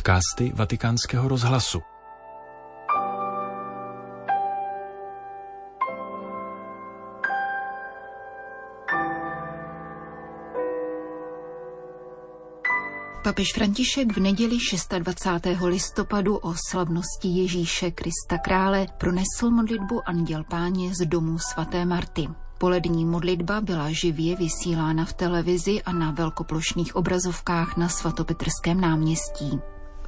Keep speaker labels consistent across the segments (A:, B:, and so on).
A: podcasty Vatikánského rozhlasu.
B: Papež František v neděli 26. listopadu o slavnosti Ježíše Krista Krále pronesl modlitbu Anděl Páně z domu svaté Marty. Polední modlitba byla živě vysílána v televizi a na velkoplošných obrazovkách na svatopetrském náměstí.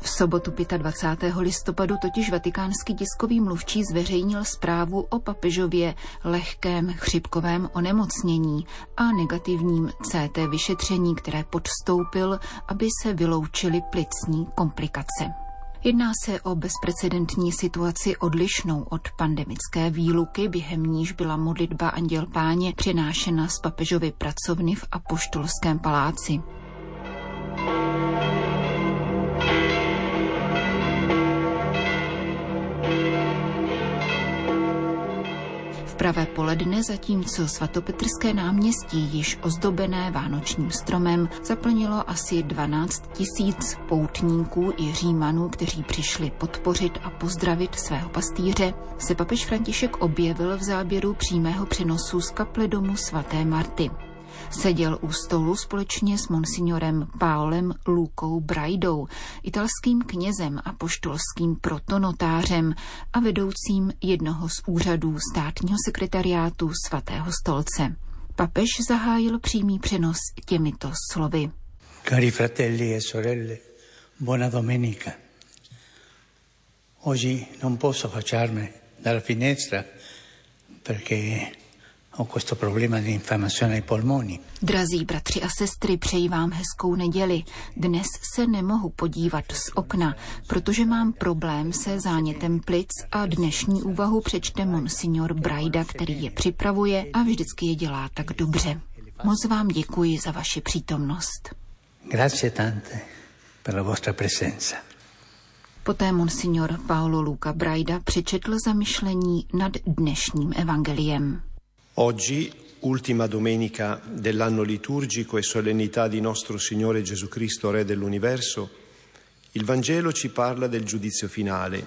B: V sobotu 25. listopadu totiž vatikánský tiskový mluvčí zveřejnil zprávu o papežově lehkém chřipkovém onemocnění a negativním CT vyšetření, které podstoupil, aby se vyloučily plicní komplikace. Jedná se o bezprecedentní situaci odlišnou od pandemické výluky, během níž byla modlitba Anděl Páně přenášena z papežovy pracovny v Apoštolském paláci. Pravé poledne, zatímco svatopetrské náměstí, již ozdobené vánočním stromem, zaplnilo asi 12 tisíc poutníků i římanů, kteří přišli podpořit a pozdravit svého pastýře, se papež František objevil v záběru přímého přenosu z kaple domu svaté Marty. Seděl u stolu společně s monsignorem Paolem Lukou Brajdou, italským knězem a poštolským protonotářem a vedoucím jednoho z úřadů státního sekretariátu svatého stolce. Papež zahájil přímý přenos těmito slovy.
C: Cari fratelli e sorelle, buona domenica. Oggi non posso facciarmi dalla finestra perché
B: Drazí bratři a sestry, přeji vám hezkou neděli. Dnes se nemohu podívat z okna, protože mám problém se zánětem plic a dnešní úvahu přečte monsignor Brajda, který je připravuje a vždycky je dělá tak dobře. Moc vám děkuji za vaši přítomnost.
C: Grazie tante per la vostra presenza.
B: Poté monsignor Paolo Luca Brajda přečetl zamyšlení nad dnešním evangeliem.
D: Oggi, ultima domenica dell'anno liturgico e solennità di nostro Signore Gesù Cristo, Re dell'universo, il Vangelo ci parla del giudizio finale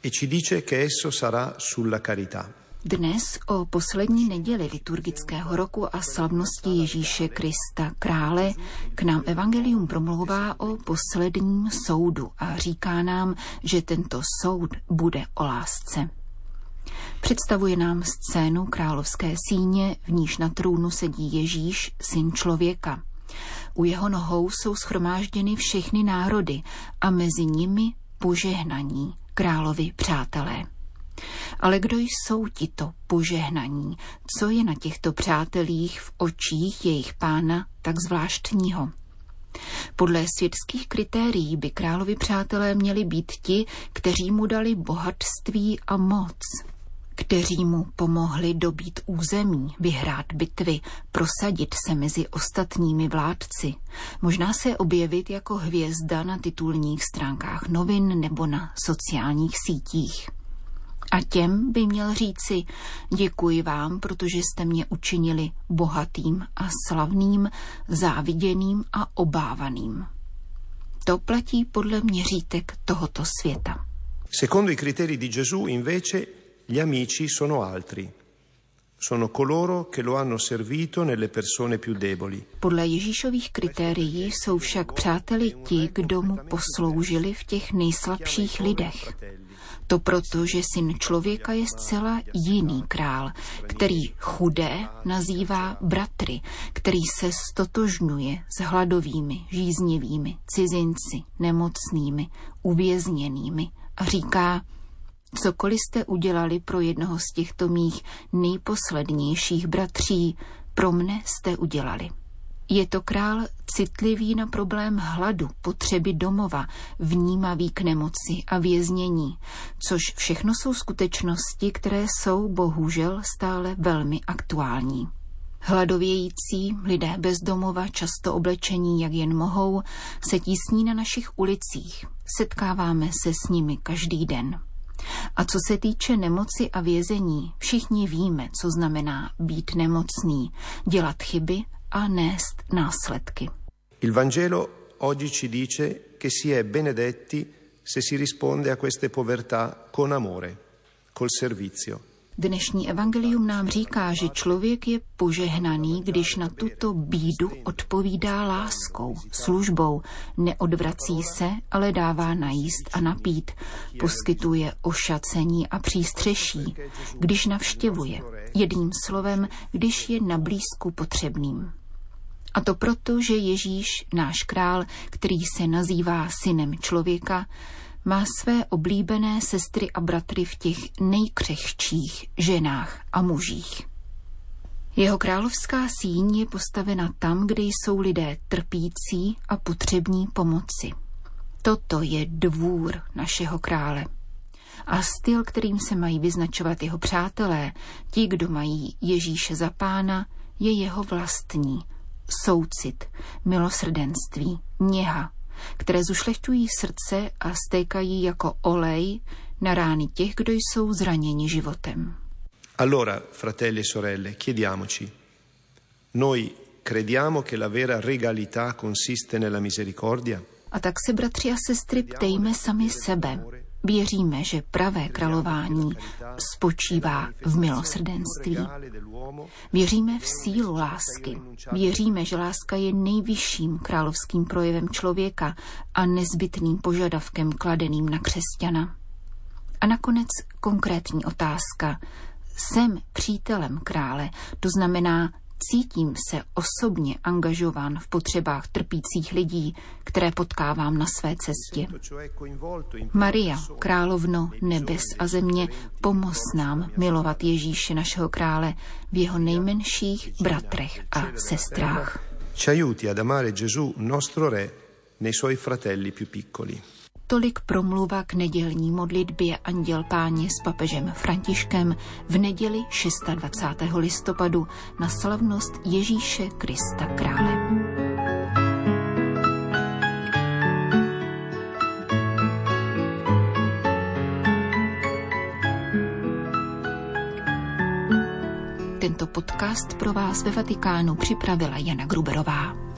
D: e ci dice che esso sarà sulla carità.
B: Dnes o poslední neděli liturgického roku a slavnosti Ježíše Krista krále k nám Evangelium promlouvá o posledním soudu a říká nám, že tento soud bude o lásce. Představuje nám scénu královské síně, v níž na trůnu sedí Ježíš, syn člověka. U jeho nohou jsou schromážděny všechny národy a mezi nimi požehnaní královi přátelé. Ale kdo jsou tito požehnaní? Co je na těchto přátelích v očích jejich pána tak zvláštního? Podle světských kritérií by královi přátelé měli být ti, kteří mu dali bohatství a moc, kteří mu pomohli dobít území, vyhrát bitvy, prosadit se mezi ostatními vládci, možná se objevit jako hvězda na titulních stránkách novin nebo na sociálních sítích. A těm by měl říci, děkuji vám, protože jste mě učinili bohatým a slavným, záviděným a obávaným. To platí podle měřítek tohoto světa.
D: Secondo i criteri di Gesù, invece, Gli amici sono altri. Sono coloro che lo hanno servito nelle persone più deboli.
B: Podle Ježíšových kritérií jsou však přáteli ti, kdo mu posloužili v těch nejslabších lidech. To proto, že syn člověka je zcela jiný král, který chudé nazývá bratry, který se stotožňuje s hladovými, žíznivými, cizinci, nemocnými, uvězněnými a říká, Cokoliv jste udělali pro jednoho z těchto mých nejposlednějších bratří, pro mne jste udělali. Je to král citlivý na problém hladu, potřeby domova, vnímavý k nemoci a věznění, což všechno jsou skutečnosti, které jsou bohužel stále velmi aktuální. Hladovějící lidé bez domova, často oblečení, jak jen mohou, se tísní na našich ulicích. Setkáváme se s nimi každý den. A co se týče nemoci a vězení, všichni víme, co znamená být nemocný, dělat chyby a nést následky.
D: Il Vangelo oggi ci dice che si è benedetti se si risponde a queste povertà con amore, col servizio.
B: Dnešní evangelium nám říká, že člověk je požehnaný, když na tuto bídu odpovídá láskou, službou, neodvrací se, ale dává najíst a napít, poskytuje ošacení a přístřeší, když navštěvuje, jedním slovem, když je na blízku potřebným. A to proto, že Ježíš, náš král, který se nazývá synem člověka, má své oblíbené sestry a bratry v těch nejkřehčích ženách a mužích. Jeho královská síň je postavena tam, kde jsou lidé trpící a potřební pomoci. Toto je dvůr našeho krále. A styl, kterým se mají vyznačovat jeho přátelé, ti, kdo mají Ježíše za pána, je jeho vlastní. Soucit, milosrdenství, něha, které zušlechtují srdce a stékají jako olej na rány těch, kdo jsou zraněni životem.
D: Allora, fratelli e sorelle, chiediamoci, noi crediamo che la vera regalità consiste nella misericordia?
B: A tak se, bratři a sestry, ptejme sami sebe. Věříme, že pravé králování spočívá v milosrdenství. Věříme v sílu lásky. Věříme, že láska je nejvyšším královským projevem člověka a nezbytným požadavkem kladeným na křesťana. A nakonec konkrétní otázka. Jsem přítelem krále, to znamená Cítím se osobně angažován v potřebách trpících lidí, které potkávám na své cestě. Maria, královno nebes a země, pomoz nám milovat Ježíše našeho krále v jeho nejmenších bratrech a sestrách.
D: Ci aiuti ad amare Gesù, nostro Re, nei suoi fratelli più piccoli.
B: Tolik promluva k nedělní modlitbě Anděl Páně s papežem Františkem v neděli 26. listopadu na slavnost Ježíše Krista Krále. Tento podcast pro vás ve Vatikánu připravila Jana Gruberová.